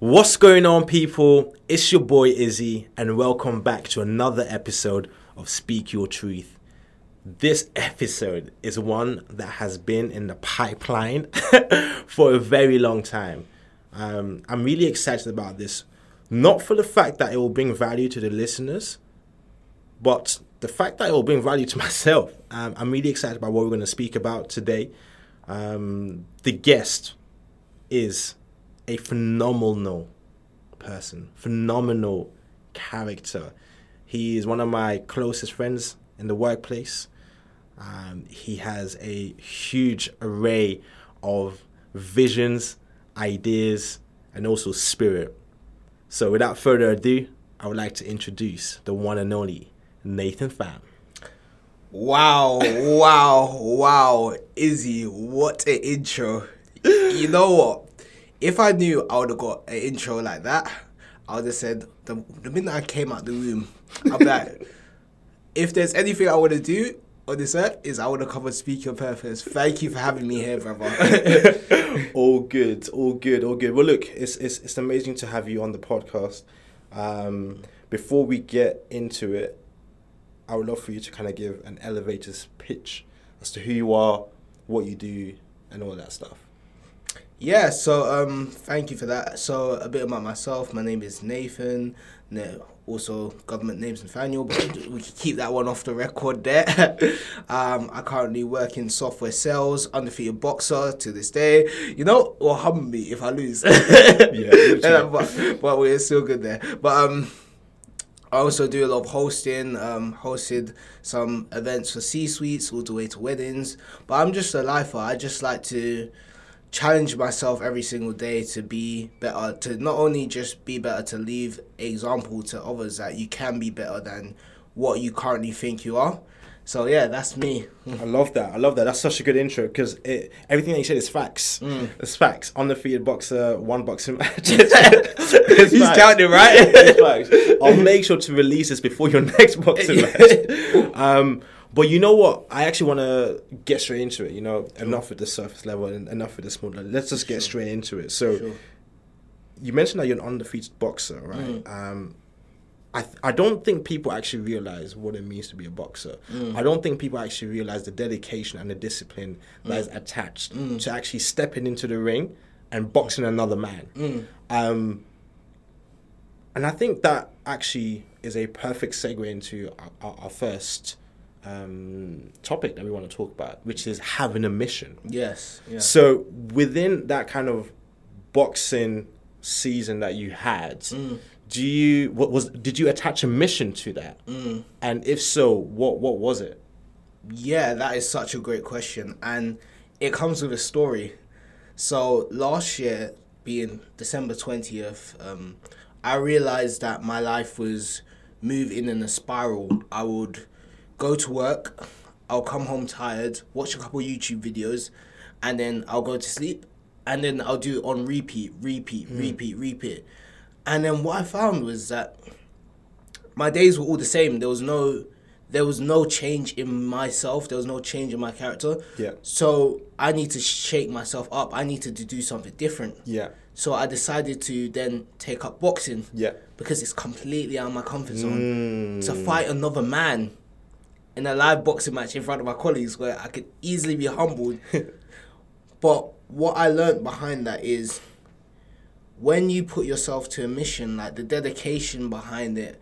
What's going on, people? It's your boy Izzy, and welcome back to another episode of Speak Your Truth. This episode is one that has been in the pipeline for a very long time. Um, I'm really excited about this, not for the fact that it will bring value to the listeners, but the fact that it will bring value to myself. Um, I'm really excited about what we're going to speak about today. Um, the guest is a phenomenal person, phenomenal character. He is one of my closest friends in the workplace. Um, he has a huge array of visions, ideas, and also spirit. So, without further ado, I would like to introduce the one and only Nathan Fahm. Wow, wow, wow. Izzy, what an intro. You know what? If I knew I would have got an intro like that, I would have said, the, the minute I came out the room, I'm like, if there's anything I want to do on this earth, is I want to come and speak your purpose. Thank you for having me here, brother. all good, all good, all good. Well, look, it's it's, it's amazing to have you on the podcast. Um, before we get into it, I would love for you to kind of give an elevator's pitch as to who you are, what you do, and all that stuff. Yeah, so um, thank you for that. So a bit about myself. My name is Nathan. No, also government name's Nathaniel, but we can keep that one off the record there. um, I currently work in software sales, undefeated boxer to this day. You know, or humble me if I lose. yeah, but, but we're still good there. But um. I also do a lot of hosting, um, hosted some events for C suites all the way to weddings. But I'm just a lifer. I just like to challenge myself every single day to be better to not only just be better to leave example to others that you can be better than what you currently think you are. So yeah that's me. I love that. I love that. That's such a good intro because everything that you said is facts. Mm. it's facts. On the undefeated boxer one boxing match. He's facts. counting right? I'll make sure to release this before your next boxing match. Um, but you know what? I actually want to get straight into it. You know, sure. enough with the surface level and enough with the small level. Let's just get sure. straight into it. So, sure. you mentioned that you're an undefeated boxer, right? Mm. Um, I th- I don't think people actually realize what it means to be a boxer. Mm. I don't think people actually realize the dedication and the discipline that mm. is attached mm. to actually stepping into the ring and boxing another man. Mm. Um, and I think that actually is a perfect segue into our, our, our first um, topic that we want to talk about, which is having a mission. Yes. Yeah. So within that kind of boxing season that you had, mm. do you what was did you attach a mission to that? Mm. And if so, what what was it? Yeah, that is such a great question, and it comes with a story. So last year, being December twentieth, um, I realized that my life was moving in a spiral. I would go to work, I'll come home tired, watch a couple YouTube videos, and then I'll go to sleep, and then I'll do it on repeat, repeat, mm. repeat, repeat. And then what I found was that my days were all the same. There was no there was no change in myself. There was no change in my character. Yeah. So I need to shake myself up. I needed to do something different. Yeah. So I decided to then take up boxing. Yeah. Because it's completely out of my comfort zone. Mm. To fight another man in a live boxing match in front of my colleagues where I could easily be humbled. but what I learned behind that is when you put yourself to a mission, like the dedication behind it,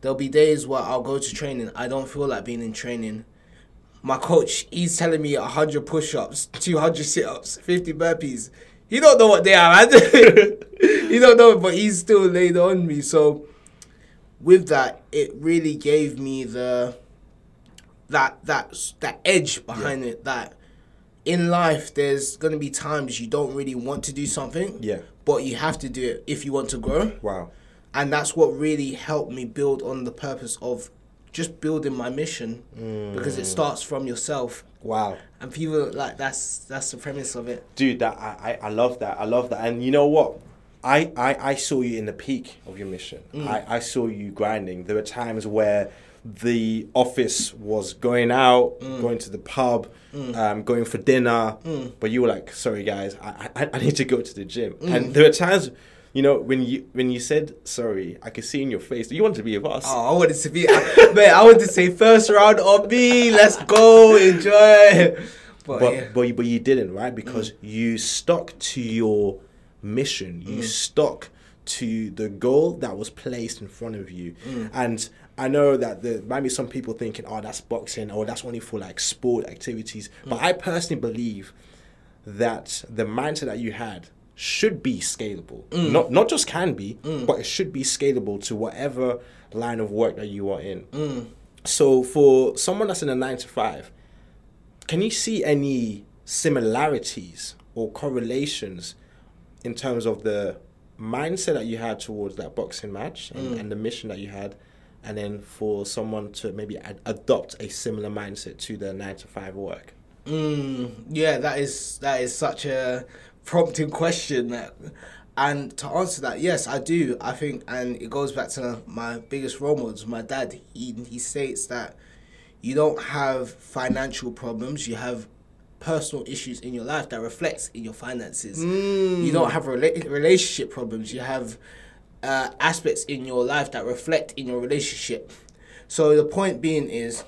there'll be days where I'll go to training. I don't feel like being in training. My coach, he's telling me 100 push ups, 200 sit ups, 50 burpees. He don't know what they are, man. he don't know, but he's still laid on me. So, with that, it really gave me the that that that edge behind yeah. it that in life there's going to be times you don't really want to do something yeah but you have to do it if you want to grow wow and that's what really helped me build on the purpose of just building my mission mm. because it starts from yourself wow and people like that's that's the premise of it dude that i i, I love that i love that and you know what I, I, I saw you in the peak of your mission. Mm. I, I saw you grinding. There were times where the office was going out, mm. going to the pub, mm. um, going for dinner, mm. but you were like, "Sorry, guys, I, I, I, need to go to the gym." And mm. there were times you know, when you when you said sorry, I could see in your face that you wanted to be with us. Oh, I wanted to be, I, man. I wanted to say first round on me. Let's go, enjoy. But, but yeah. but you- but you didn't, right? Because you stuck to your mission. You stuck to the goal that was placed in front of you. And I know that there might be some people thinking, "Oh, that's boxing," or "That's only for like sport activities." Hmm. But I personally believe that the mindset that you had should be scalable. Hmm. Not not just can be, hmm. but it should be scalable to whatever line of work that you are in. So for someone that's in a nine to five, can you see any similarities or correlations in terms of the mindset that you had towards that boxing match and, and the mission that you had and then for someone to maybe ad- adopt a similar mindset to their nine to five work Mm, yeah, that is that is such a prompting question. That, and to answer that, yes, I do. I think, and it goes back to my biggest role models, my dad. He he states that you don't have financial problems; you have personal issues in your life that reflects in your finances. You don't have rela- relationship problems; you have uh, aspects in your life that reflect in your relationship. So the point being is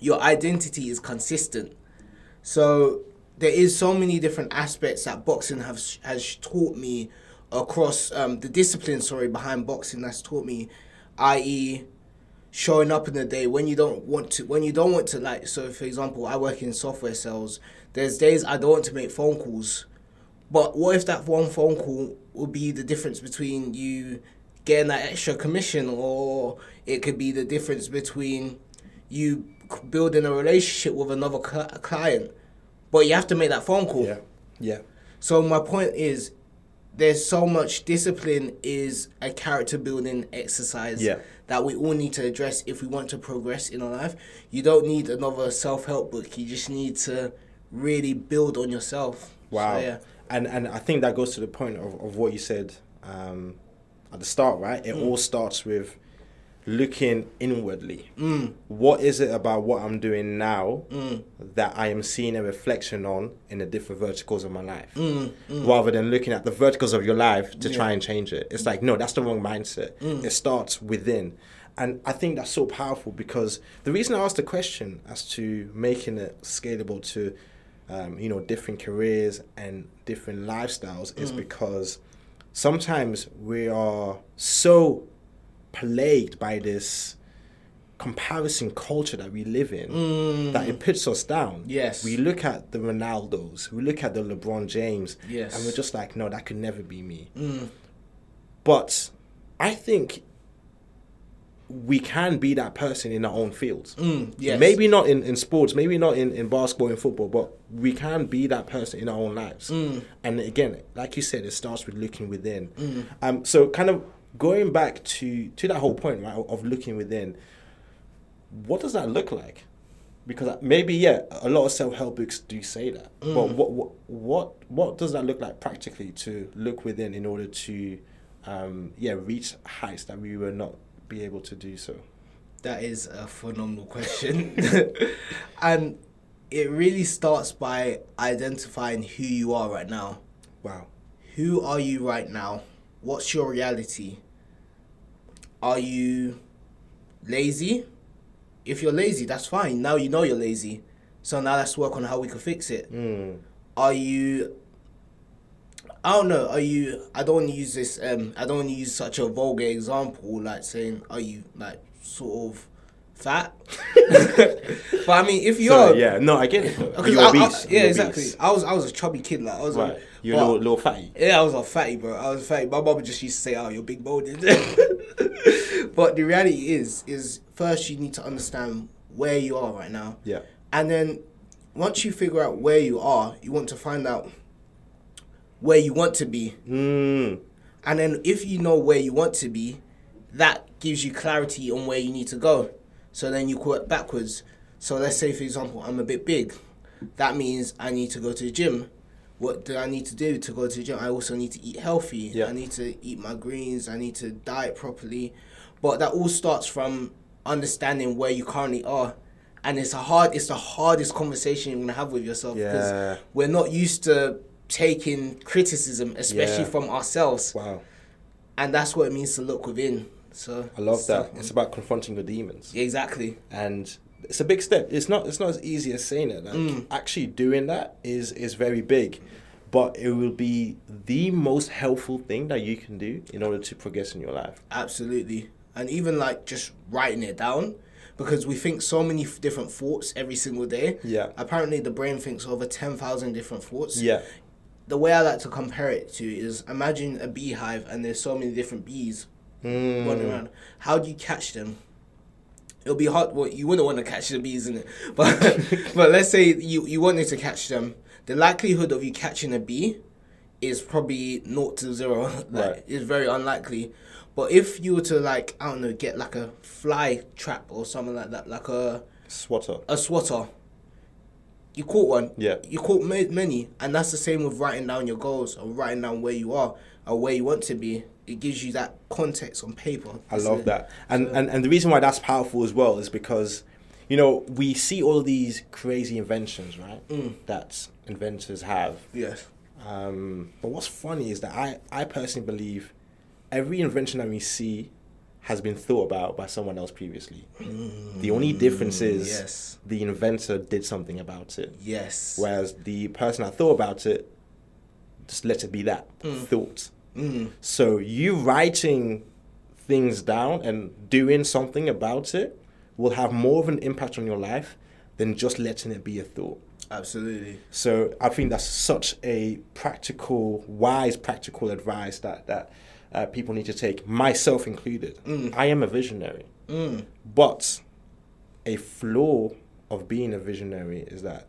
your identity is consistent. So there is so many different aspects that boxing has has taught me across um, the discipline. Sorry, behind boxing that's taught me, i.e., showing up in the day when you don't want to when you don't want to like. So for example, I work in software sales. There's days I don't want to make phone calls, but what if that one phone call will be the difference between you getting that extra commission, or it could be the difference between you building a relationship with another cl- client, but you have to make that phone call. yeah yeah So my point is, there's so much discipline is a character building exercise Yeah. that we all need to address if we want to progress in our life. You don't need another self help book. You just need to really build on yourself. Wow. So, yeah. And and I think that goes to the point of, of what you said um, at the start, right? It mm. all starts with looking inwardly. Mm. What is it about what I'm doing now mm. that I am seeing a reflection on in the different verticals of my life? Rather than looking at the verticals of your life to try and change it. It's like, no, that's the wrong mindset. It starts within. And I think that's so powerful because the reason I asked the question as to making it scalable to um, you know, different careers and different lifestyles is mm. because sometimes we are so plagued by this comparison culture that we live in mm. that it puts us down. Yes. We look at the Ronaldos, we look at the LeBron James, Yes. and we're just like, no, that could never be me. Mm. But I think we can be that person in our own fields. Mm, yes. Maybe not in, in sports, maybe not in, in basketball and football, but we can be that person in our own lives. Mm. And again, like you said, it starts with looking within. Mm. Um, so kind of going back to to that whole point, right, of looking within, what does that look like? Because maybe yeah, a lot of self help books do say that, Mm. but what what what what does that look like practically to look within in order to um, yeah reach heights that we were not be able to do so? That is a phenomenal question. and it really starts by identifying who you are right now. Wow. Who are you right now? What's your reality? Are you lazy? If you're lazy, that's fine. Now you know you're lazy. So now let's work on how we can fix it. Mm. Are you I don't know, are you I don't want to use this um I don't want to use such a vulgar example like saying are you like sort of fat? but I mean if you're So, yeah, no, I get it. Because You're I- I- obese. yeah, You're exactly. obese. I was I was a chubby kid, like I was Right. a, You're a but- little, little fatty. yeah, I was a fatty, bro. I was fatty. My mom just used to say, "Oh, you're big boned." but the reality is, is first you need to understand where you are right now, Yeah. and then once you figure out where you are, you want to find out where you want to be, Mm. and then if you know where you want to be, that gives you clarity on where you need to go. So then you work backwards. So let's say, for example, I'm a bit big. That means I need to go to the gym. What do I need to do to go to the gym? I also need to eat healthy. Yeah. I need to eat my greens. I need to diet properly. But that all starts from understanding where you currently are. And it's a hard it's the hardest conversation you're gonna have with yourself because we're not used to taking criticism, especially Yeah. from ourselves, Wow. and that's what it means to look within. So I love that. It's about confronting your demons. exactly. and it's a big step. It's not it's not as easy as saying it. Like Mm. actually doing that is is very big, but it will be the most helpful thing that you can do in order to progress in your life. Absolutely. And even like just writing it down because we think so many different thoughts every single day. Yeah. Apparently, the brain thinks over 10,000 different thoughts. Yeah. The way I like to compare it to is imagine a beehive and there's so many different bees Mm. running around. How do you catch them? It'll be hard. Well, you wouldn't want to catch the bees in it, but but let's say you you wanted to catch them. The likelihood of you catching a bee is probably naught to zero. like, Right. It's very unlikely. But if you were to like I don't know get like a fly trap or something like that, like a Swatter. a swatter. You caught one. Yeah. You caught ma- many, and that's the same with writing down your goals or writing down where you are or where you want to be. It gives you that context on paper. I love a- that. And, and and the reason why that's powerful as well is because, you know, we see all these crazy inventions, right? Mm. That inventors have. Yes. Um, but what's funny is that I, I personally believe every invention that we see has been thought about by someone else previously. the only difference is yes. the inventor did something about it, Yes. whereas the person that thought about it just let it be that thought. Mm. So you writing things down and doing something about it will have more of an impact on your life than just letting it be a thought. Absolutely. So I think that's such a practical, wise, practical advice that that uh, people need to take, myself included. Mm. I am a visionary, Mm. but a flaw of being a visionary is that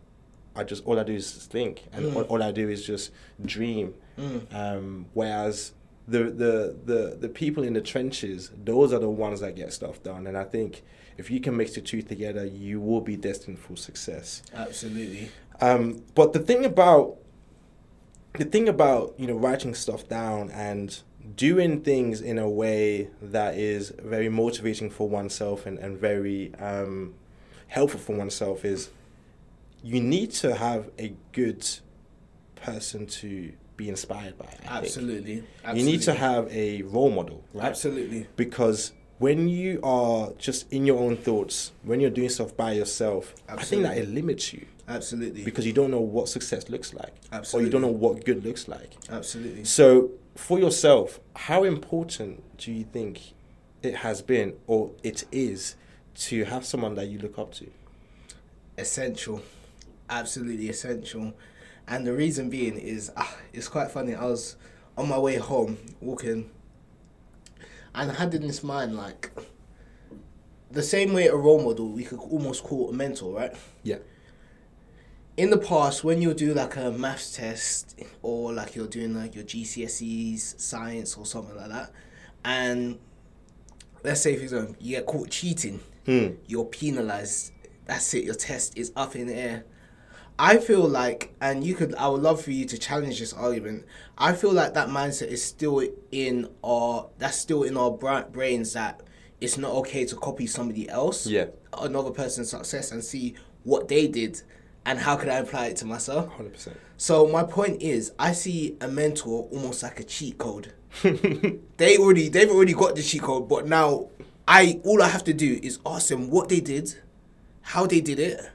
I just all I do is think, and Mm. all, all I do is just dream. Mm. Um, whereas the, the the the people in the trenches, those are the ones that get stuff done. And I think if you can mix the two together, you will be destined for success. Absolutely. Um, but the thing about the thing about you know writing stuff down and doing things in a way that is very motivating for oneself and, and very um, helpful for oneself is you need to have a good person to be inspired by. Think. Absolutely. You need to have a role model, right? Absolutely. because when you are just in your own thoughts, when you're doing stuff by yourself, I think that it limits you Absolutely. because you don't know what success looks like, or you don't know what good looks like. Absolutely. So, for yourself, how important do you think it has been, or it is, to have someone that you look up to? essential, absolutely essential. And the reason being is, ah, it's quite funny. I was on my way home walking, and I had in this mind like the same way a role model we could almost call a mentor, right? Yeah. In the past when you do like a maths test or like you're doing like your GCSEs science or something like that and let's say for example you get caught cheating Hmm. you're penalized that's it your test is up in the air I feel like and you could I would love for you to challenge this argument I feel like that mindset is still in our that's still in our bra- brains that it's not okay to copy somebody else Yeah. another person's success and see what they did and how could I apply it to myself. Hundred percent. So my point is, I see a mentor almost like a cheat code. they already they've already got the cheat code, but now I all I have to do is ask them what they did, how they did it,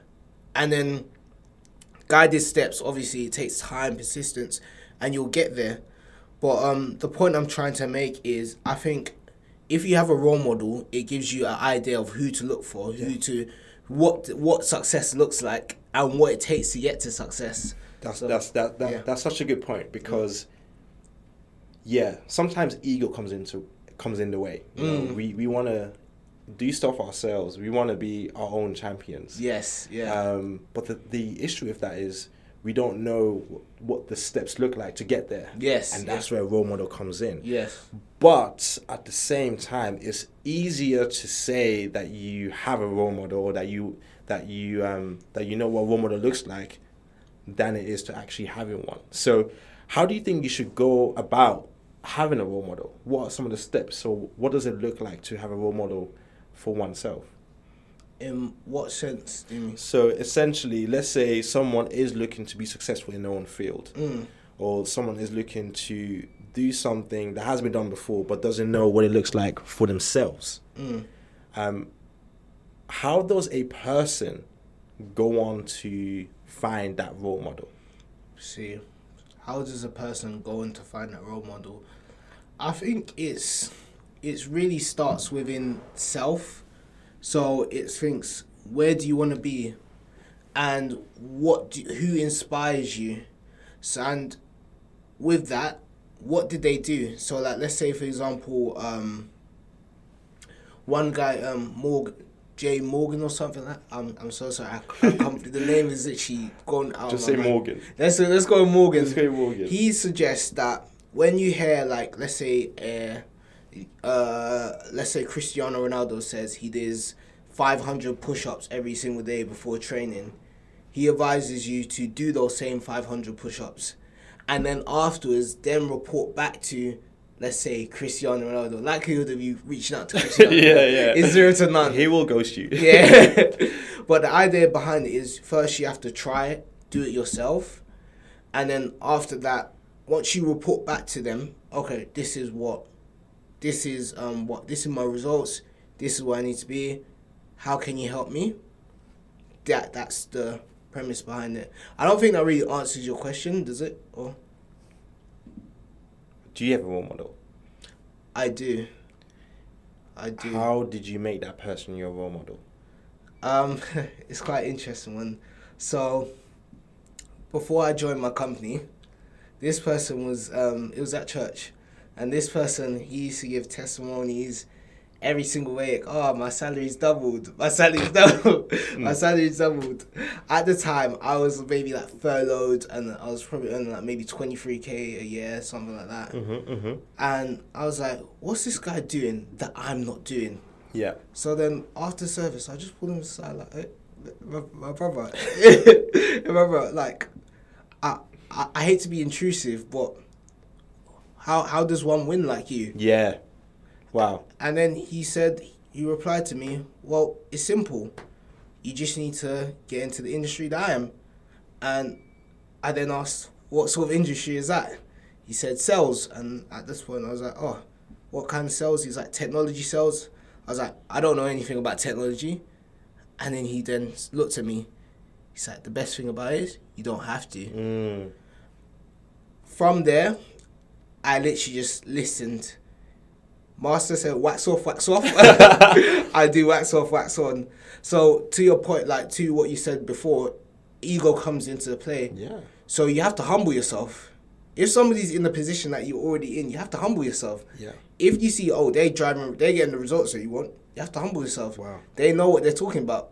and then guided steps. Obviously, it takes time, persistence, and you'll get there. But um, the point I'm trying to make is, I think if you have a role model, it gives you an idea of who to look for, who to, what what success looks like, and what it takes to get to success. That's So, that's that, that yeah. that's such a good point because yeah, sometimes ego comes into comes in the way. You know, Mm. we we want to do stuff ourselves. We want to be our own champions. Yes, yeah, Um, but the the issue with that is we don't know what the steps look like to get there. Yes, and yeah. that's where role model comes in. yes, But at the same time, it's easier to say that you have a role model or that you that you um, that you know what a role model looks like than it is to actually having one. So, how do you think you should go about having a role model? What are some of the steps? So, what does it look like to have a role model for oneself? In what sense do you mean? So, essentially, let's say someone is looking to be successful in their own field. Mm. or someone is looking to do something that has been done before but doesn't know what it looks like for themselves, Mm. um, how does a person go on to find that role model? See, how does a person go on to find that role model? I think it's it's really starts within self. So it thinks where do you want to be, and what do, who inspires you, so and with that, what did they do? So like let's say for example, um, one guy um Morgan. Jay Morgan or something like that. I'm, I'm so sorry. I, the name is literally gone out. Just say mind. Morgan. Let's let's go with Morgan. Let's go with Morgan. He suggests that when you hear like let's say uh, uh let's say Cristiano Ronaldo says he does 500 push-ups every single day before training, he advises you to do those same 500 push-ups, and then afterwards then report back to. Let's say Cristiano Ronaldo. Likelihood of you reaching out to Cristiano Yeah, yeah. is zero to none. He will ghost you. Yeah. but the idea behind it is first you have to try it, do it yourself. And then after that, once you report back to them, okay, this is what this is um what this is my results, this is where I need to be. How can you help me? That that's the premise behind it. I don't think that really answers your question, does it? Or Do you have a role model? I do. I do. How did you make that person your role model? Um, it's quite interesting one. So, before I joined my company, this person was um, it was at church, and this person he used to give testimonies every single week. Oh, my salary's doubled. My salary's doubled. my salary's doubled. At the time, I was maybe like furloughed, and I was probably earning like maybe twenty three k a year, something like that. Mm-hmm, mm-hmm. And I was like, "What's this guy doing that I'm not doing?" Yeah. So then after service, I just pulled him aside like, hey, my, my brother, my brother, like, I, I I hate to be intrusive, but how how does one win like you? Yeah. Wow. And then he said, he replied to me, well, it's simple. You just need to get into the industry that I am. And I then asked, what sort of industry is that? He said sales. And at this point, I was like, oh, what kind of sales? He's like, technology sales. I was like, I don't know anything about technology. And then he then looked at me. He's like, the best thing about it is you don't have to. Mm. From there, I literally just listened. Master said, wax off, wax off. I do wax off, wax on. So, to your point, like to what you said before, ego comes into play. Yeah. So, you have to humble yourself. If somebody's in the position that you're already in, you have to humble yourself. Yeah. If you see, oh, they're driving, they're getting the results that you want, you have to humble yourself. Wow. They know what they're talking about.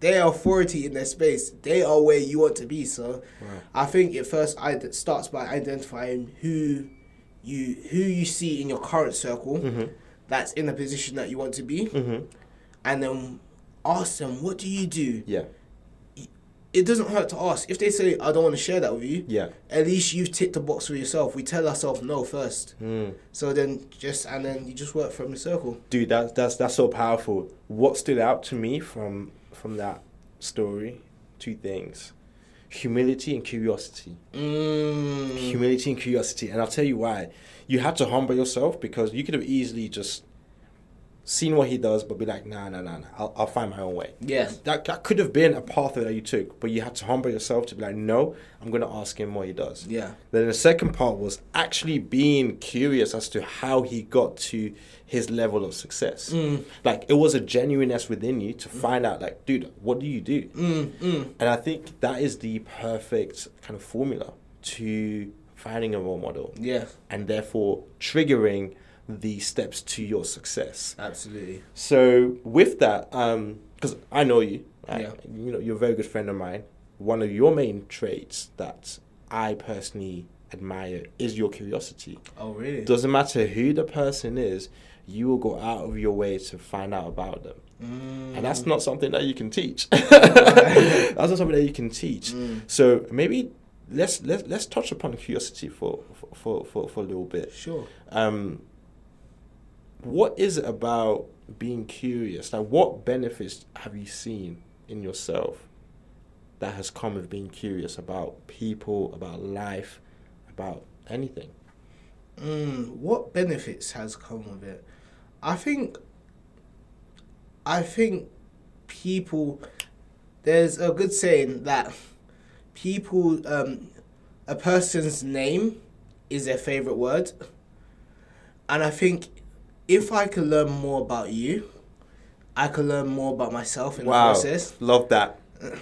They are authority in their space. They are where you want to be. So, Wow. I think it first starts by identifying who you who you see in your current circle Mhm. that's in the position that you want to be, Mm-hmm. and then ask them, "What do you do?" Yeah. It doesn't hurt to ask. If they say, "I don't want to share that with you," Yeah. at least you've ticked the box for yourself. We tell ourselves no first, Mm. so then just and then you just work from the circle. Dude, that's that's that's so powerful. What stood out to me from from that story? Two things: humility and curiosity. Mm. Humility and curiosity, and I'll tell you why. You had to humble yourself because you could have easily just seen what he does, but be like, nah, nah, nah, nah. I'll, I'll find my own way. Yeah. That that could have been a pathway that you took, but you had to humble yourself to be like, no, I'm gonna ask him what he does. Yeah. Then the second part was actually being curious as to how he got to his level of success. Mm. Like it was a genuineness within you to find out, like, dude, what do you do? Mm, mm. And I think that is the perfect kind of formula to finding a role model Yeah. and therefore triggering the steps to your success. Absolutely. So with that, because I know you, right? Yeah. you know, you're a very good friend of mine. One of your main traits that I personally admire is your curiosity. Oh really? Doesn't matter who the person is, you will go out of your way to find out about them. Mm. And that's not something that you can teach. that's not something that you can teach. Mm. So maybe let's let's let's touch upon curiosity for for for, for a little bit. Sure. Um, what is it about being curious? Like, what benefits have you seen in yourself that has come with being curious about people, about life, about anything. Mm, what benefits has come with it? I think. I think people. There's a good saying that people, um, a person's name is their favorite word, and I think if I can learn more about you, I can learn more about myself in the process. love that.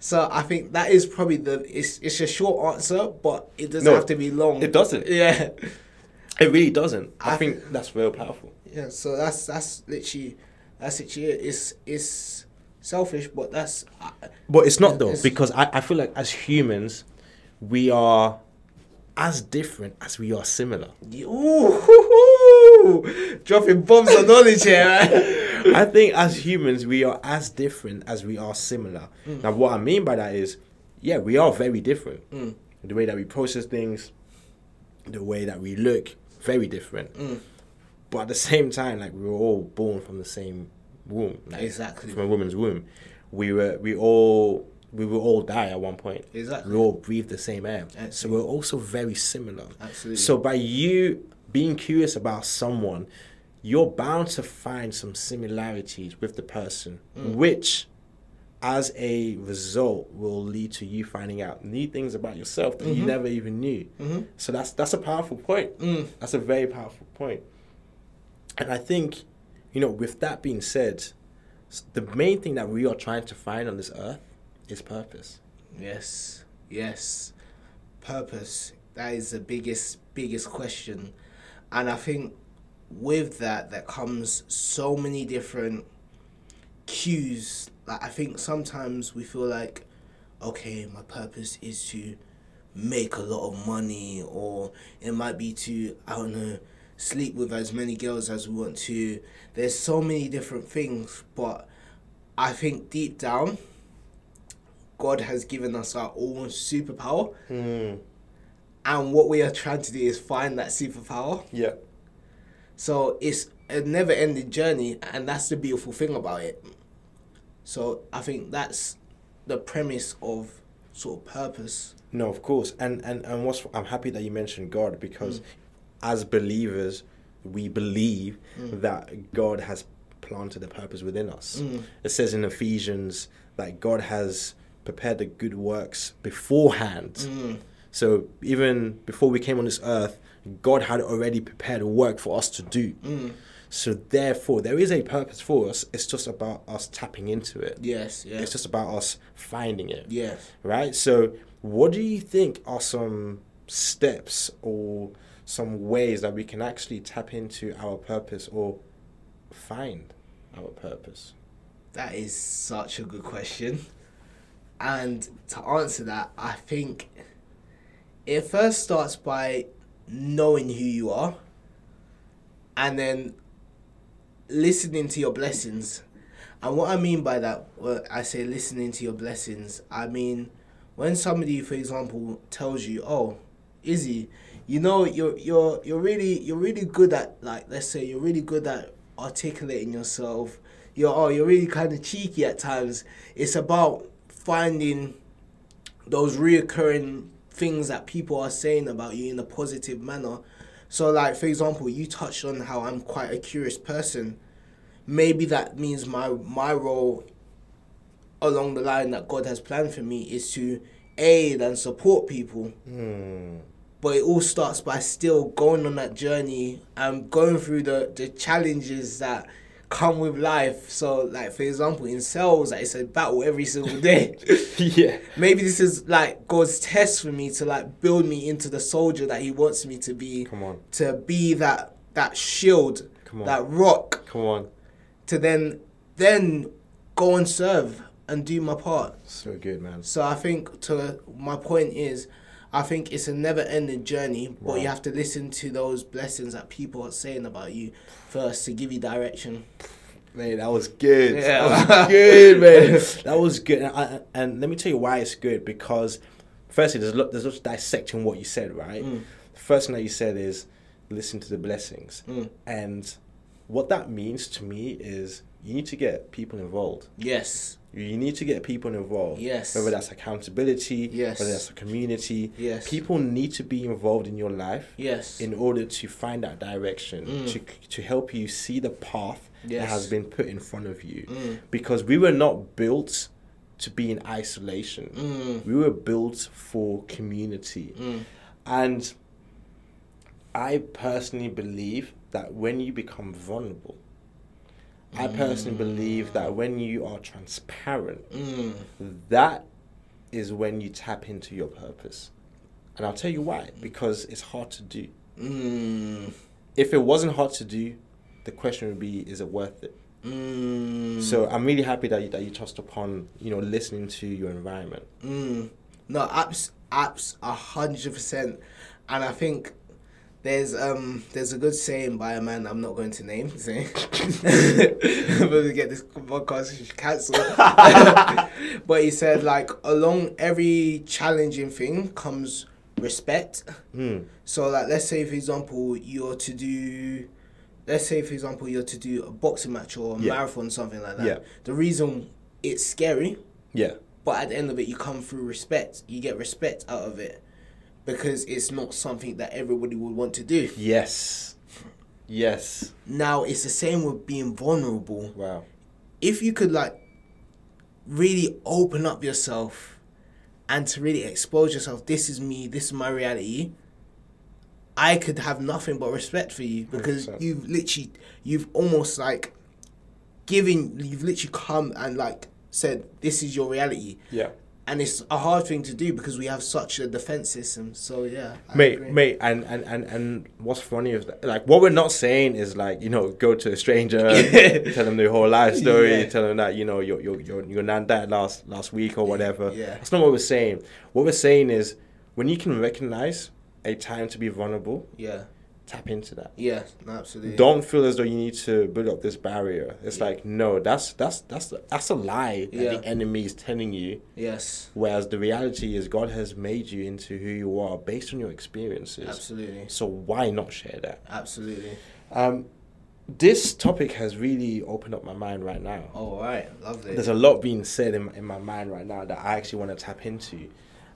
So I think that is probably the. It's it's a short answer, but it doesn't No, have to be long. it doesn't. Yeah. It really doesn't. I, I- think that's real powerful. Yeah, so that's that's literally that's literally it. It's it's selfish, but that's uh, But it's not though, It's- because I, I feel like as humans, we are as different as we are similar. ooh, dropping bombs of knowledge here. I think as humans, we are as different as we are similar. Mm. Now, what I mean by that is, yeah, we are very different. Mm. The way that we process things, the way that we look, very different. Mm. But at the same time, like we were all born from the same womb, like, Exactly. from a woman's womb. We were, we all, we will all die at one point. Exactly. We all breathe the same air, so we're also very similar. Absolutely. So by you being curious about someone, you're bound to find some similarities with the person, Mm. which, as a result, will lead to you finding out new things about yourself that Mm-hmm. you never even knew. So that's that's a powerful point. Mm. That's a very powerful point. And I think, you know, with that being said, the main thing that we are trying to find on this earth is purpose. Yes, yes. Purpose. That is the biggest, biggest question. And I think with that, that comes so many different cues. Like, I think sometimes we feel like, okay, my purpose is to make a lot of money, or it might be to, I don't know, sleep with as many girls as we want to. There's so many different things, but I think deep down, God has given us our own superpower, hmm. And what we are trying to do is find that superpower. Yeah. So it's a never-ending journey, and that's the beautiful thing about it. So I think that's the premise of sort of purpose. No, of course, and and and what's I'm happy that you mentioned God because mm. as believers, we believe mm. that God has planted a purpose within us. Mm. It says in Ephesians that God has prepared the good works beforehand. So even before we came on this earth, God had already prepared work for us to do. Mm. So therefore, there is a purpose for us. It's just about us tapping into it. Yes, yes, It's just about us finding it yes. right? So, what do you think are some steps or some ways that we can actually tap into our purpose or find our purpose? That is such a good question. And to answer that, I think it first starts by knowing who you are and then listening to your blessings. And what I mean by that, well, I say listening to your blessings, I mean when somebody, for example, tells you, "Oh, Izzy, you know you're you're you're really you're really good at like let's say you're really good at articulating yourself. You're oh you're really kind of cheeky at times. It's about finding those reoccurring things that people are saying about you in a positive manner. So like for example, you touched on how I'm quite a curious person. Maybe that means my my role along the line that God has planned for me is to aid and support people. Hmm. But it all starts by still going on that journey and going through the, the challenges that come with life. So, like for example, in sales, like, it's a battle every single day. yeah. Maybe this is like God's test for me to like build me into the soldier that He wants me to be. Come on. To be that that shield, Come on. that rock, Come on. to then then go and serve and do my part. So good, man. So I think to my point is, I think it's a never-ending journey, but you have to listen to those blessings that people are saying about you first to give you direction. Man, that was good. Yeah. That was good, man. That was good. And, I, and let me tell you why it's good because, firstly, there's a lot, there's a lot dissecting what you said, right? Mm. The first thing that you said is listen to the blessings. Mm. And what that means to me is you need to get people involved. Yes. You need to get people involved. Yes. Whether that's accountability, Yes. whether that's a community. Yes. People need to be involved in your life Yes. in order to find that direction, Mm. to, to help you see the path that has been put in front of you. Mm. Because we were not built to be in isolation. Mm. We were built for community. Mm. And I personally believe that when you become vulnerable, I personally believe that when you are transparent, Mm. that is when you tap into your purpose. And I'll tell you why. Because it's hard to do. Mm. If it wasn't hard to do, the question would be, is it worth it? Mm. So I'm really happy that you, that you touched upon, you know, listening to your environment. Mm. No, apps, apps, a hundred percent. And I think there's um there's a good saying by a man I'm not going to name. Saying, to get this podcast cancelled. but he said like along every challenging thing comes respect. Mm. So like let's say for example you're to do let's say for example you're to do a boxing match or a Yeah. marathon something like that. Yeah. The reason it's scary Yeah. but at the end of it, you come through respect. You get respect out of it because it's not something that everybody would want to do. Yes. Yes. Now, it's the same with being vulnerable. Wow. If you could, like, really open up yourself and to really expose yourself, this is me, this is my reality, I could have nothing but respect for you because 100%. you've literally, you've almost like given, you've literally come and like said, this is your reality. Yeah. And it's a hard thing to do because we have such a defense system. So yeah, I mate, agree. mate, and, and, and, and what's funny is that, like what we're not saying is like you know go to a stranger, tell them the whole life story, Yeah. tell them that you know your your your your nan died last last week or whatever. Yeah. that's not what we're saying. What we're saying is when you can recognize a time to be vulnerable, Yeah, tap into that. yeah, absolutely. Don't feel as though you need to build up this barrier. It's like no, that's that's that's that's a lie that Yeah. the enemy is telling you. Yes, Whereas the reality is God has made you into who you are based on your experiences. absolutely, So why not share that? absolutely. Um, this topic has really opened up my mind right now. All right, lovely. There's a lot being said in, in my mind right now that I actually want to tap into.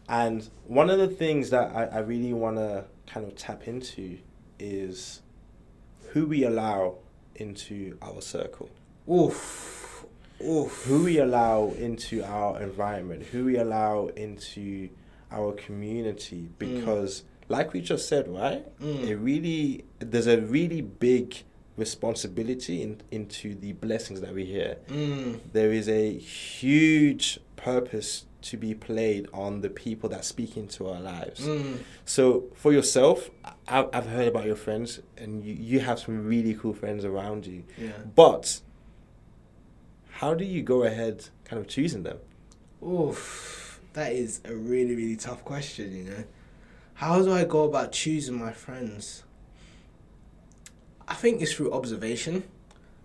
And one of the things that I, I really want to kind of tap into is who we allow into our circle, Oof, oof. who we allow into our environment, who we allow into our community. Because, like we just said, right? Mm. It really, there's a really big responsibility in, into the blessings that we hear. Mm, there is a huge purpose to be played on the people that speak into our lives. mm, So for yourself, I, I've heard about your friends, and you, you have some really cool friends around you. yeah. But how do you go ahead, kind of choosing them? Oof. That is a really, really tough question. You know, how do I go about choosing my friends? I think it's through observation.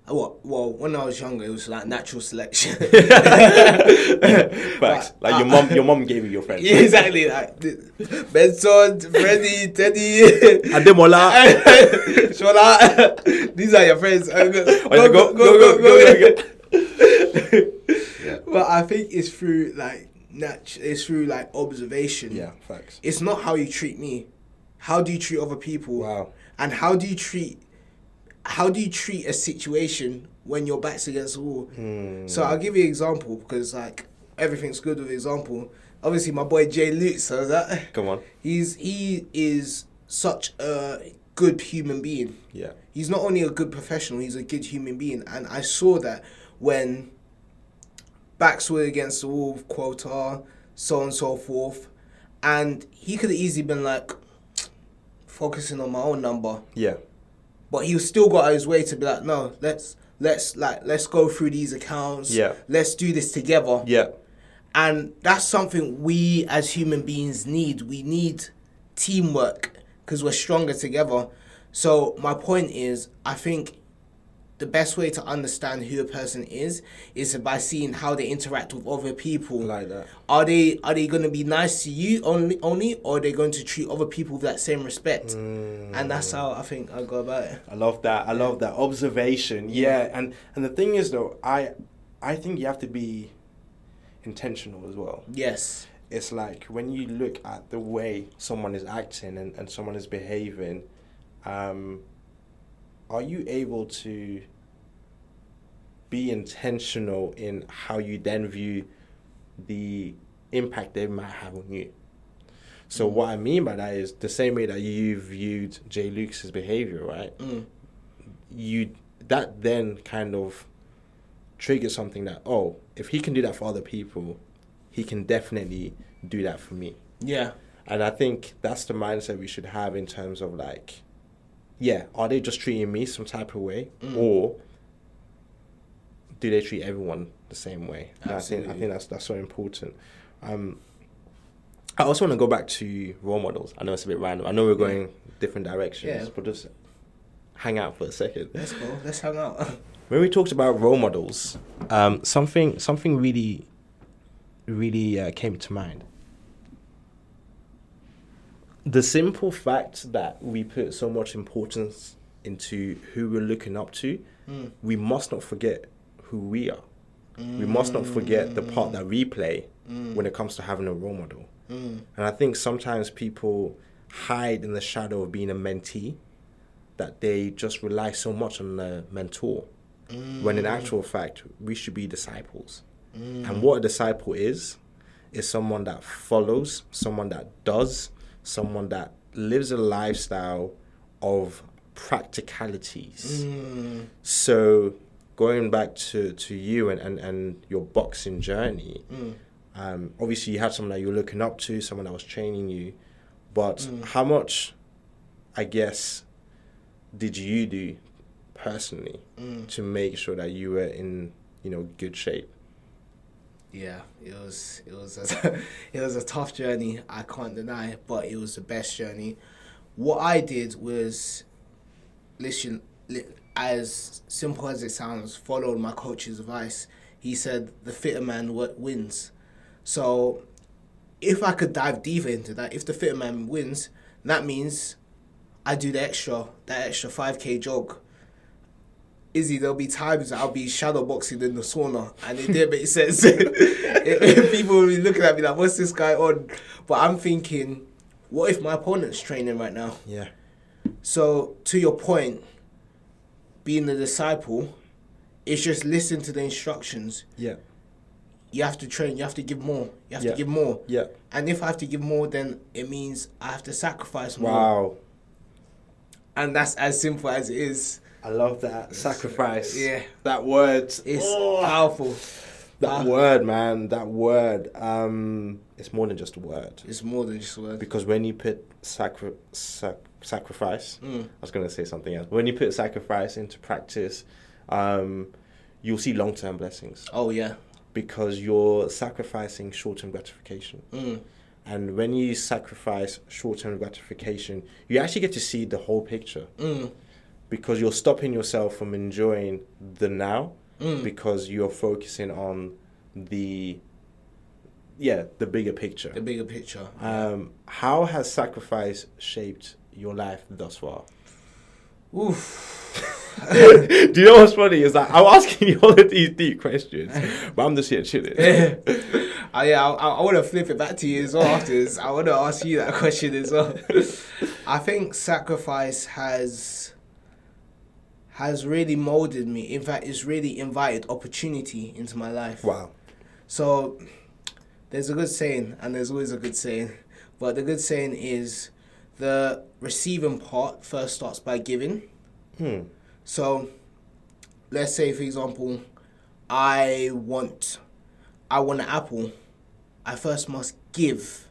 Uh, Well, when I was younger, it was like natural selection. Facts. Like your mom, your mom gave you your friends. Yeah, exactly. Like Benson, Freddy, Teddy, Ademola. Shola. These are your friends. Uh, Go, Oh, yeah, go, go, go, go, go, Yeah. But I think it's through like nat- It's through like observation. Yeah, facts. It's not how you treat me. How do you treat other people? Wow. And how do you treat? How do you treat a situation when your back's against the wall? Hmm. So I'll give you an example because like everything's good with example. Obviously, my boy Jay Lutz, so that Come on. he's he is such a good human being. Yeah. He's not only a good professional, he's a good human being, and I saw that when backs were against the wall, with quota, so on and so forth, and he could have easily been like focusing on my own number, Yeah. But he still got his way to be like, no, let's let's like let's go through these accounts, Yeah. let's do this together, Yeah. and that's something we as human beings need. We need teamwork because we're stronger together. So my point is, I think the best way to understand who a person is is by seeing how they interact with other people. Like that. Are they are they going to be nice to you only only, or are they going to treat other people with that same respect? And that's how I think I go about it. I love that. I love that observation. Yeah, and and the thing is though, I I think you have to be intentional as well. Yes. It's like when you look at the way someone is acting and, and someone is behaving, um, are you able to be intentional in how you then view the impact they might have on you? So what I mean by that is the same way that you viewed Jay Lucas's behavior, right? Mm. You that then kind of triggers something that oh, if he can do that for other people, he can definitely do that for me. Yeah. And I think that's the mindset we should have in terms of like, yeah, are they just treating me some type of way, Mm. or do they treat everyone the same way? I think I think that's that's so important. Um, I also want to go back to role models. I know it's a bit random. I know we're going different directions, Yeah. but just hang out for a second. Let's go. Let's hang out. When we talked about role models, um, something something really, really uh, came to mind. The simple fact that we put so much importance into who we're looking up to, Mm. we must not forget who we are. We must not forget the part that we play when it comes to having a role model. Mm. And I think sometimes people hide in the shadow of being a mentee that they just rely so much on the mentor. When in actual fact, we should be disciples. And what a disciple is, is someone that follows, someone that does, someone that lives a lifestyle of practicalities. Mm. So going back to, to you and, and, and your boxing journey, Mm. um, obviously you had someone that you were looking up to, someone that was training you, but Mm. how much, I guess, did you do personally Mm. to make sure that you were in, you know, good shape? Yeah, it was it was a, it was a tough journey. I can't deny, but it was the best journey. What I did was, listen, li- as simple as it sounds, followed my coach's advice. He said the fitter man wi- wins. So, if I could dive deeper into that, if the fitter man wins, that means I do the extra, that extra five k jog. Izzy, there'll be times I'll be shadow boxing in the sauna, and it didn't make sense. People will be looking at me like, "What's this guy on?" But I'm thinking, what if my opponent's training right now? Yeah. So, to your point, being a disciple, it's just listen to the instructions. Yeah. You have to train. You have to give more. You have Yeah. to give more. Yeah. And if I have to give more, then it means I have to sacrifice more. Wow. And that's as simple as it is. I love that sacrifice. Yeah. That word. It's Oh, powerful. that word, man. That word. Um, it's more than just a word. It's more than just a word. Because when you put sacri- sac- sacrifice, Mm. I was going to say something else. When you put sacrifice into practice, um, you'll see long term blessings Oh yeah. because you're sacrificing short term gratification. Mm. And when you sacrifice short term gratification, you actually get to see the whole picture Mm. Because you're stopping yourself from enjoying the now Mm. because you're focusing on the yeah the bigger picture The bigger picture. um, how has sacrifice shaped your life thus far Oof. do you know what's funny is that i'm asking you all of these deep questions but i'm just here chilling Uh, yeah, I, I want to flip it back to you as well afterwards. I want to ask you that question as well. I think sacrifice has has really molded me. In fact, it's really invited opportunity into my life. wow So there's a good saying, and there's always a good saying, but the good saying is the receiving part first starts by giving. hmm. So, let's say, for example, I want, I want an apple. I first must give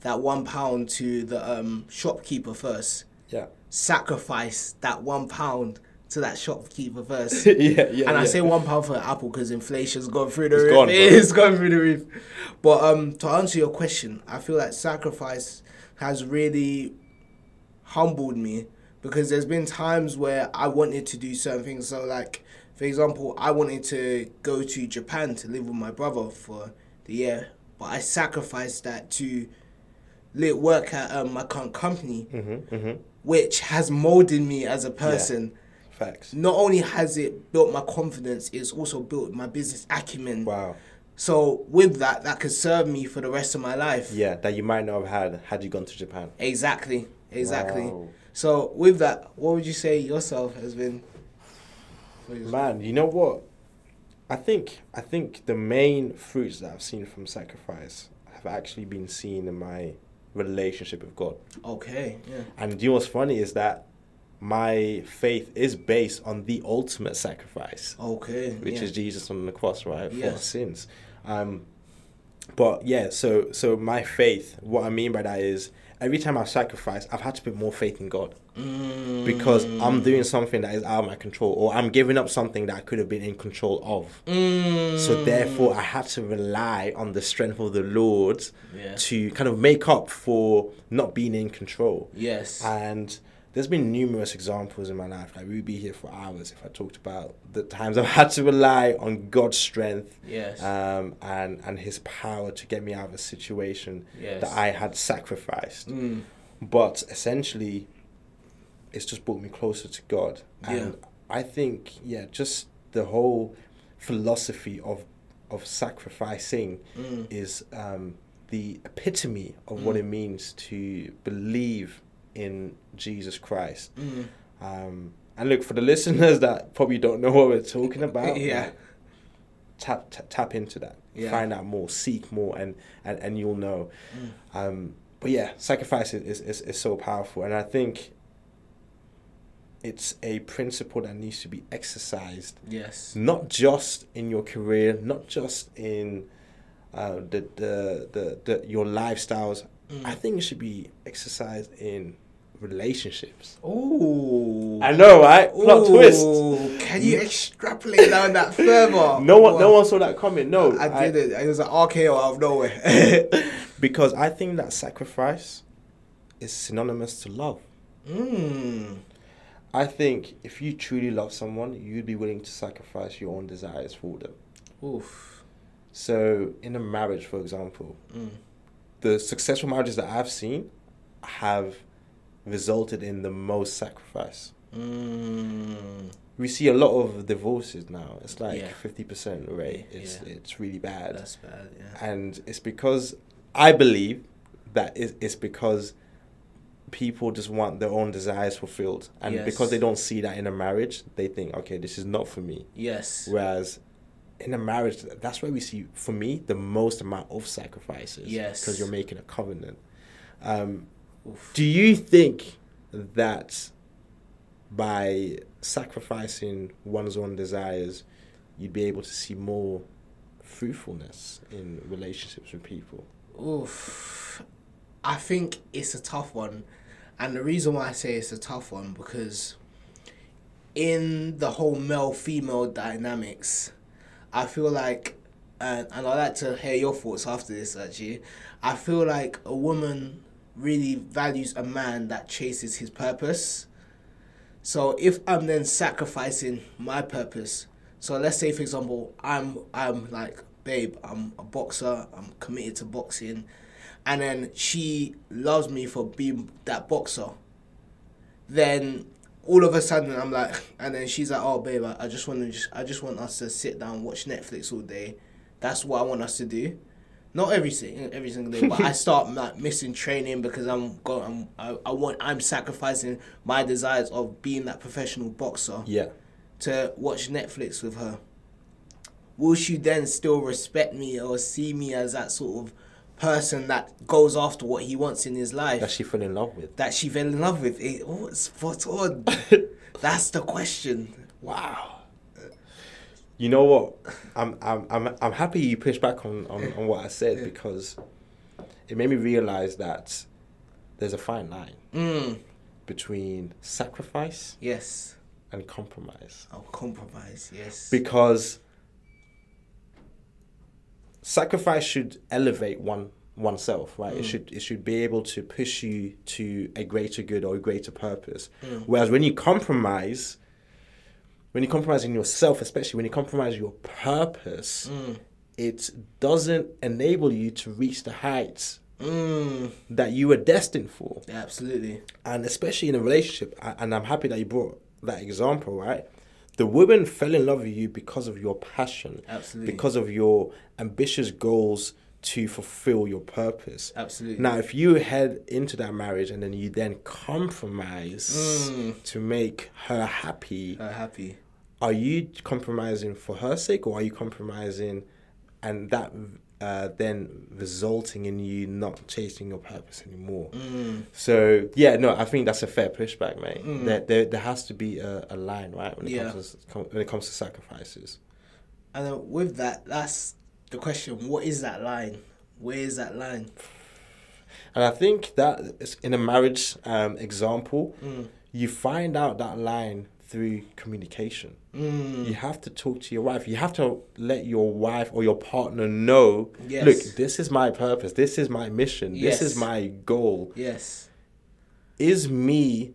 that one pound to the um, shopkeeper first. yeah Sacrifice that one pound to that shopkeeper first. yeah yeah and I say one pound for an apple because inflation's gone through the it's roof. Gone, it's gone through the roof. But um, to answer your question, I feel like sacrifice has really humbled me because there's been times where I wanted to do certain things. So, like for example, I wanted to go to Japan to live with my brother for the year, but I sacrificed that to li- work at um, my current company, Mhm, mhm. which has molded me as a person facts not only has it built my confidence, it's also built my business acumen. wow So with that, that could serve me for the rest of my life. Yeah, that you might not have had had you gone to Japan. Exactly. Exactly. Wow. So with that, what would you say yourself has been? Man, you know what? I think I think the main fruits that I've seen from sacrifice have actually been seen in my relationship with God. Okay. Yeah. And you know what's funny is that my faith is based on the ultimate sacrifice, Okay. which yeah. is Jesus on the cross, right, for Yes. sins. Um, but yeah, so so my faith, what I mean by that is every time I've sacrificed, I've had to put more faith in God Mm. because I'm doing something that is out of my control, or I'm giving up something that I could have been in control of. Mm. So therefore, I had to rely on the strength of the Lord Yeah. to kind of make up for not being in control. Yes. And there's been numerous examples in my life. Like we'd be here for hours if I talked about the times I've had to rely on God's strength yes. um, and and His power to get me out of a situation Yes. that I had sacrificed. Mm. But essentially, it's just brought me closer to God. And I think, yeah, just the whole philosophy of of sacrificing Mm. is um, the epitome of what it means to believe in Jesus Christ. Mm. Um, and look, for the listeners that probably don't know what we're talking about, Yeah. like, tap, tap tap into that, Yeah. find out more, seek more, and and, and you'll know. Mm. Um, but yeah, sacrifice is, is is so powerful, and I think it's a principle that needs to be exercised Yes. not just in your career, not just in uh, the, the, the the your lifestyles. Mm. I think it should be exercised in relationships. Ooh. I know, right? Plot twist. Can you extrapolate down that further? No one, no one saw that coming. No, I did it. It was an RKO out of nowhere. because I think that sacrifice is synonymous to love. mm. I think if you truly love someone, you'd be willing to sacrifice your own desires for them. Oof. So, in a marriage, for example, Mm. The successful marriages that I've seen have resulted in the most sacrifice. Mm. We see a lot of divorces now. It's like Yeah. fifty percent rate. It's Yeah. it's really bad, That's bad. Yeah. and it's because I believe that it's because people just want their own desires fulfilled, and Yes. because they don't see that in a marriage, they think, okay, this is not for me. Yes. Whereas in a marriage, that's where we see, for me, the most amount of sacrifices. Yes. Because you're making a covenant. Um, do you think that by sacrificing one's own desires, you'd be able to see more fruitfulness in relationships with people? Oof. I think it's a tough one. And the reason why I say it's a tough one because in the whole male female dynamics, I feel like and, and I'd like to hear your thoughts after this actually. I feel like a woman really values a man that chases his purpose. So if I'm then sacrificing my purpose, so let's say for example, I'm I'm like, babe, I'm a boxer, I'm committed to boxing, and then she loves me for being that boxer. Then all of a sudden I'm like, and then she's like, oh babe, I, I just want to just I just want us to sit down and watch Netflix all day. That's what I want us to do. Not every single every single day, but I start like missing training because I'm going. I'm, I, I want. I'm sacrificing my desires of being that professional boxer Yeah. to watch Netflix with her. Will she then still respect me or see me as that sort of person that goes after what he wants in his life? That she fell in love with. that she fell in love with. It, oh, spot on. That's the question. Wow. You know what? I'm I'm I'm I'm happy you pushed back on, on, on what I said because it made me realize that there's a fine line Mm. between sacrifice Yes. and compromise. I'll compromise. Yes. Because sacrifice should elevate one oneself, right? It mm. should it should be able to push you to a greater good or a greater purpose. Mm. Whereas when you compromise, when you compromise in yourself, especially when you compromise your purpose, mm. it doesn't enable you to reach the heights mm. that you were destined for. Absolutely. And especially in a relationship, and I'm happy that you brought that example, right? The woman fell in love with you because of your passion, Absolutely. because of your ambitious goals to fulfill your purpose. Absolutely. Now, if you head into that marriage and then you then compromise Mm. to make her happy, Uh, happy. are you compromising for her sake or are you compromising and that uh, then resulting in you not chasing your purpose anymore? Mm. So yeah, no, I think that's a fair pushback, mate. There, there, there has to be a, a line, right, when it Yeah. comes to when it comes to sacrifices. And then with that, that's the question. What is that line? Where is that line? And I think that in a marriage um, example, Mm. you find out that line through communication. Mm. You have to talk to your wife. You have to let your wife or your partner know. Yes. Look, this is my purpose. This is my mission. This is my goal. Yes. Is me,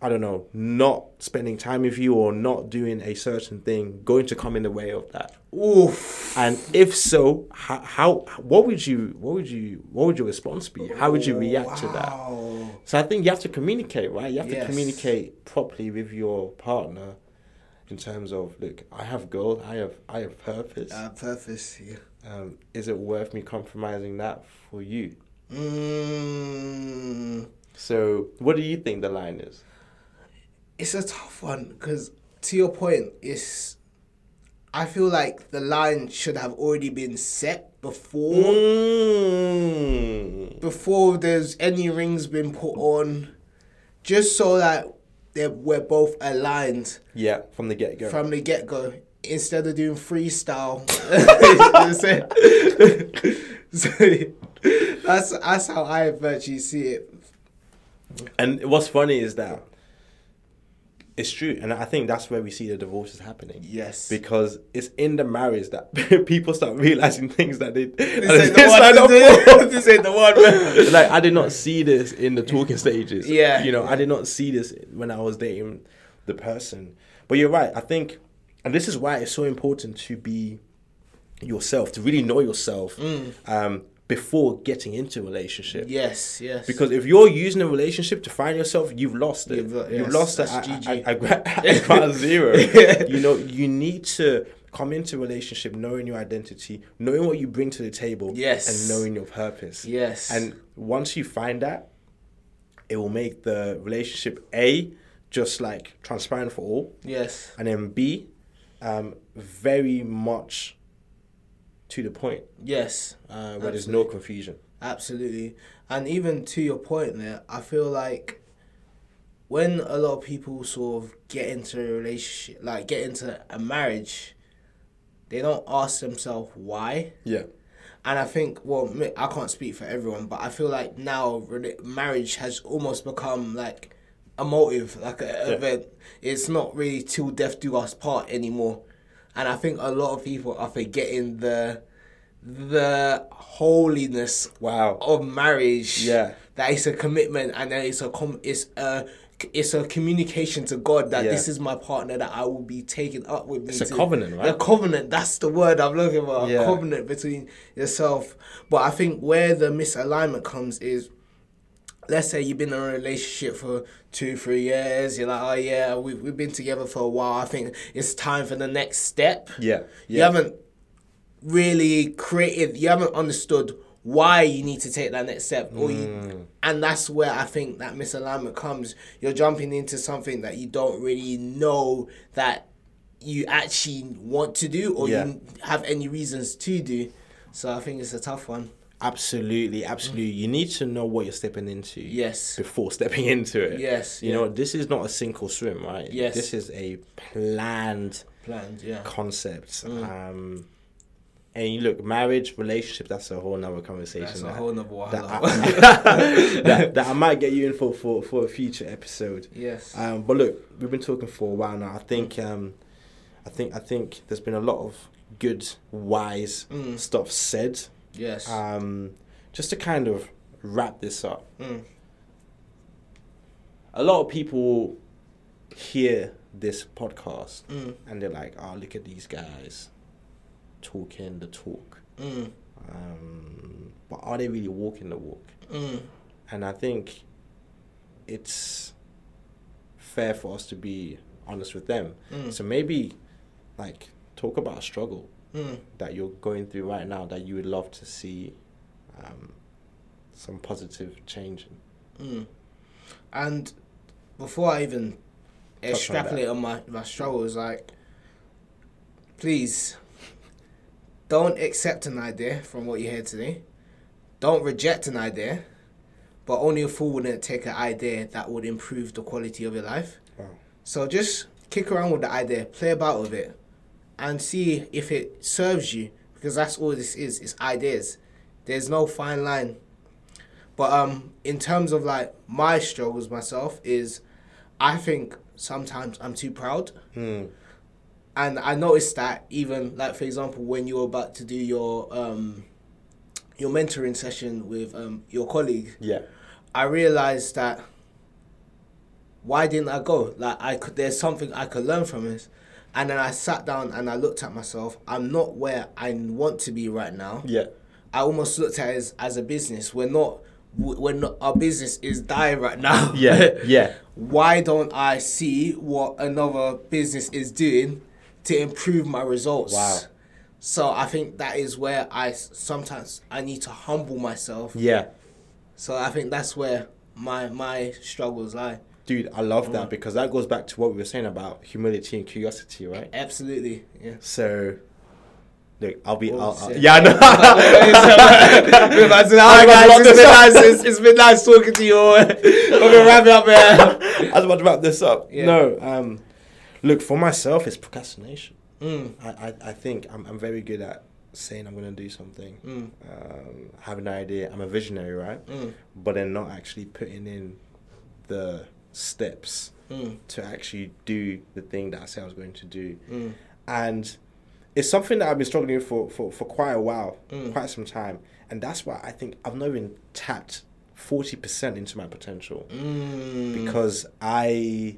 I don't know, not spending time with you or not doing a certain thing going to come in the way of that? Oof. And if so, how, how what would you what would you what would your response be? How would you react to that? So I think you have to communicate, right? You have to communicate properly with your partner in terms of look, I have goals, I have I have purpose. Uh, purpose. Yeah. Um, is it worth me compromising that for you? Mm. So what do you think the line is? It's a tough one because, to your point, it's. I feel like the line should have already been set before Mm. before there's any rings been put on, just so that they're, we're both aligned Yeah, from the get go. from the get go instead of doing freestyle. You know what I'm so that's that's how I virtually see it. And what's funny is that it's true, and I think that's where we see the divorces happening. Yes. because it's in the marriage that people start realizing things that they, This they ain't the one. This ain't the one, man. like I did not see this in the talking stages. Yeah. you know, I did not see this when I was dating the person. But you're right. I think, and this is why it's so important to be yourself, to really know yourself Mm. um, before getting into a relationship. Yes, yes. Because if you're using a relationship to find yourself, you've lost it. You've lo- You've lost it that's at, GG. at, at, ground zero. Yeah. You know, you need to come into a relationship knowing your identity, knowing what you bring to the table, Yes. and knowing your purpose. Yes. And once you find that, it will make the relationship A just like transparent for all, yes. and then B um, very much to the point, Yes. uh, where there's no confusion. Absolutely. And even to your point there, I feel like when a lot of people sort of get into a relationship, like get into a marriage, they don't ask themselves why. Yeah. And I think, well, I can't speak for everyone, but I feel like now marriage has almost become like a motive, like an Yeah. event. It's not really till death do us part anymore. And I think a lot of people are forgetting the the holiness Wow. of marriage. Yeah. that it's a commitment and that it's a com- it's a it's a communication to God that Yeah. this is my partner that I will be taking up with me. It's a to- covenant, right? A covenant. That's the word I'm looking for. Yeah. A covenant between yourself. But I think where the misalignment comes is let's say you've been in a relationship for two, three years, you're like, oh yeah, we've, we've been together for a while. I think it's time for the next step. Yeah. You haven't really created, you haven't understood why you need to take that next step. Or Mm. you, and that's where I think that misalignment comes. You're jumping into something that you don't really know that you actually want to do or Yeah. you have any reasons to do. So I think it's a tough one. Absolutely, absolutely. You need to know what you're stepping into. Yes. Before stepping into it. Yes, You yeah. know, this is not a sink or swim, right? Yes. This is a planned Planned, yeah. concept. Mm. Um, and you look, marriage, relationship, that's a whole nother conversation. That's a that- whole nother that, wahala. I, that, that I might get you in for, for, for a future episode. yes. Um, but look, we've been talking for a while now. I think, um, I think, I think there's been a lot of good, wise Mm. stuff said. Yes. Um, just to kind of wrap this up, Mm. a lot of people hear this podcast Mm. and they're like, "Oh, look at these guys talking the talk." Mm. Um, but are they really walking the walk? Mm. And I think it's fair for us to be honest with them. Mm. So maybe, like, talk about a struggle Mm. that you're going through right now that you would love to see um, some positive change in. Mm. And before I even Touch on extrapolate on, my, my struggles, like, please don't accept an idea from what you hear today. Don't reject an idea, but only a fool wouldn't take an idea that would improve the quality of your life. Wow. So just kick around with the idea, play about with it, and see if it serves you. Because that's all this is. It's ideas. There's no fine line. But um, in terms of like my struggles myself, is I think sometimes I'm too proud, Hmm. and I noticed that even like for example when you're about to do your um, your mentoring session with um, your colleague, Yeah. I realized that why didn't I go? Like I could there's something I could learn from this. And then I sat down and I looked at myself. I'm not where I want to be right now. Yeah. I almost looked at it as, as a business. We're not we're not our business is dying right now. Yeah. Yeah. why don't I see what another business is doing to improve my results? Wow. So I think that is where I sometimes I need to humble myself. Yeah. So I think that's where my my struggles lie. Dude, I love Mm. that because that goes back to what we were saying about humility and curiosity, right? Absolutely, yeah. So, look, I'll be. Oh, I'll, I'll- yeah. Guys, it's been nice. It's, it's been nice talking to you. all. We're gonna wrap it up here. I was about to wrap this up. Yeah. No, um, look for myself. It's procrastination. Mm, I, I, I think I'm, I'm very good at saying I'm gonna do something, mm, um, having an idea. I'm a visionary, right? mm, But then not actually putting in the steps mm, to actually do the thing that I said I was going to do. mm, and it's something that I've been struggling with for, for, for quite a while, Mm. quite some time, and that's why I think I've not even tapped forty percent into my potential mm. because I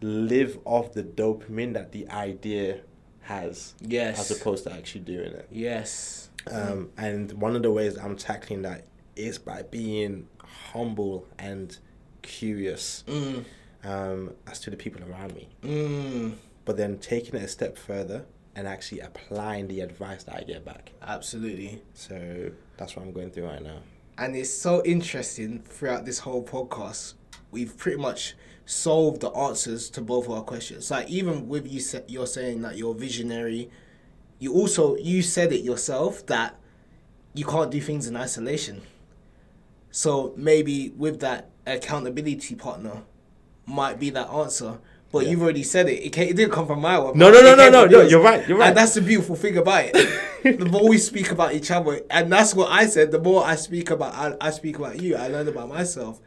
live off the dopamine that the idea has, yes, as opposed to actually doing it. yes, Um, and one of the ways I'm tackling that is by being humble and curious mm, um, as to the people around me mm. but then taking it a step further and actually applying the advice that I get back. absolutely. So that's what I'm going through right now. And it's so interesting throughout this whole podcast. We've pretty much solved the answers to both of our questions. Like even with you, you're saying that you're visionary. You also you said it yourself that you can't do things in isolation. So maybe with that accountability partner might be that answer. But Yeah. you've already said it. It, came, it didn't come from my one. No, no, no, no, no, no. You're right. You're right. And that's the beautiful thing about it. the more we speak about each other, and that's what I said. The more I speak about, I, I speak about you. I learn about myself.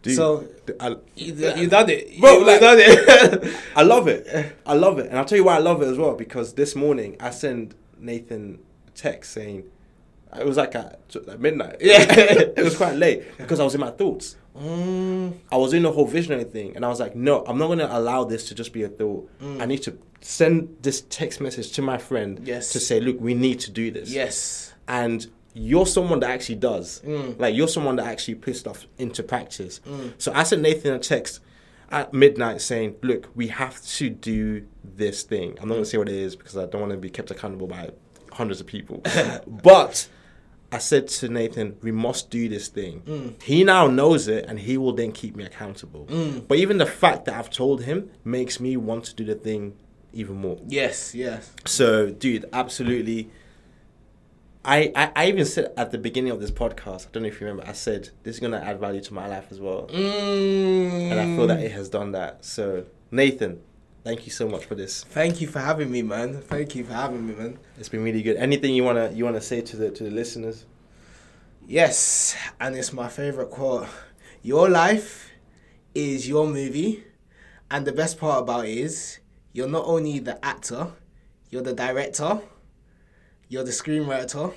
Dude, so I, you, you done it, Bro, you like- done it. I love it. I love it. And I'll tell you why I love it as well because this morning I sent Nathan a text saying, it was like at, at midnight. Yeah. it was quite late because I was in my thoughts. mm, I was in the whole visionary thing, and I was like, no, I'm not going to allow this to just be a thought. I need to send this text message to my friend Yes. to say, look, we need to do this. yes. And you're someone that actually does. Mm. Like, you're someone that actually puts stuff into practice. So I sent Nathan a text at midnight saying, look, we have to do this thing. I'm not going to say what it is because I don't want to be kept accountable by hundreds of people. but I said to Nathan, we must do this thing. Mm. He now knows it and he will then keep me accountable. But even the fact that I've told him makes me want to do the thing even more. Yes. Yes. So, dude, absolutely. I, I, I even said at the beginning of this podcast, I don't know if you remember, I said this is going to add value to my life as well. Mm. And I feel that it has done that. So, Nathan, thank you so much for this. Thank you for having me, man. Thank you for having me, man. It's been really good. Anything you wanna you wanna say to the to the listeners? Yes, and it's my favorite quote. Your life is your movie, and the best part about it is you're not only the actor, you're the director, you're the screenwriter,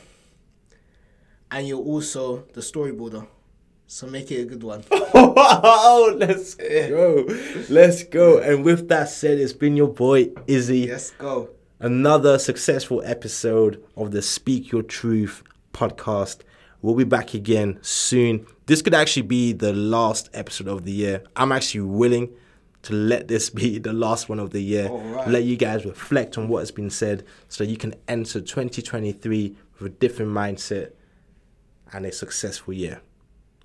and you're also the storyboarder. So make it a good one. oh, let's go. Let's go. And with that said, it's been your boy Izzy. Let's go. another successful episode of the Speak Your Truth podcast. We'll be back again soon. This could actually be the last episode of the year. I'm actually willing to let this be the last one of the year. Alright. Let you guys reflect on what has been said so you can enter 2023 with a different mindset and a successful year.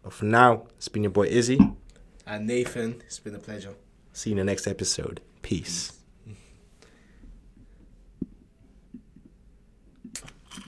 But for now, it's been your boy Izzy. And Nathan, it's been a pleasure. See you in the next episode. Peace.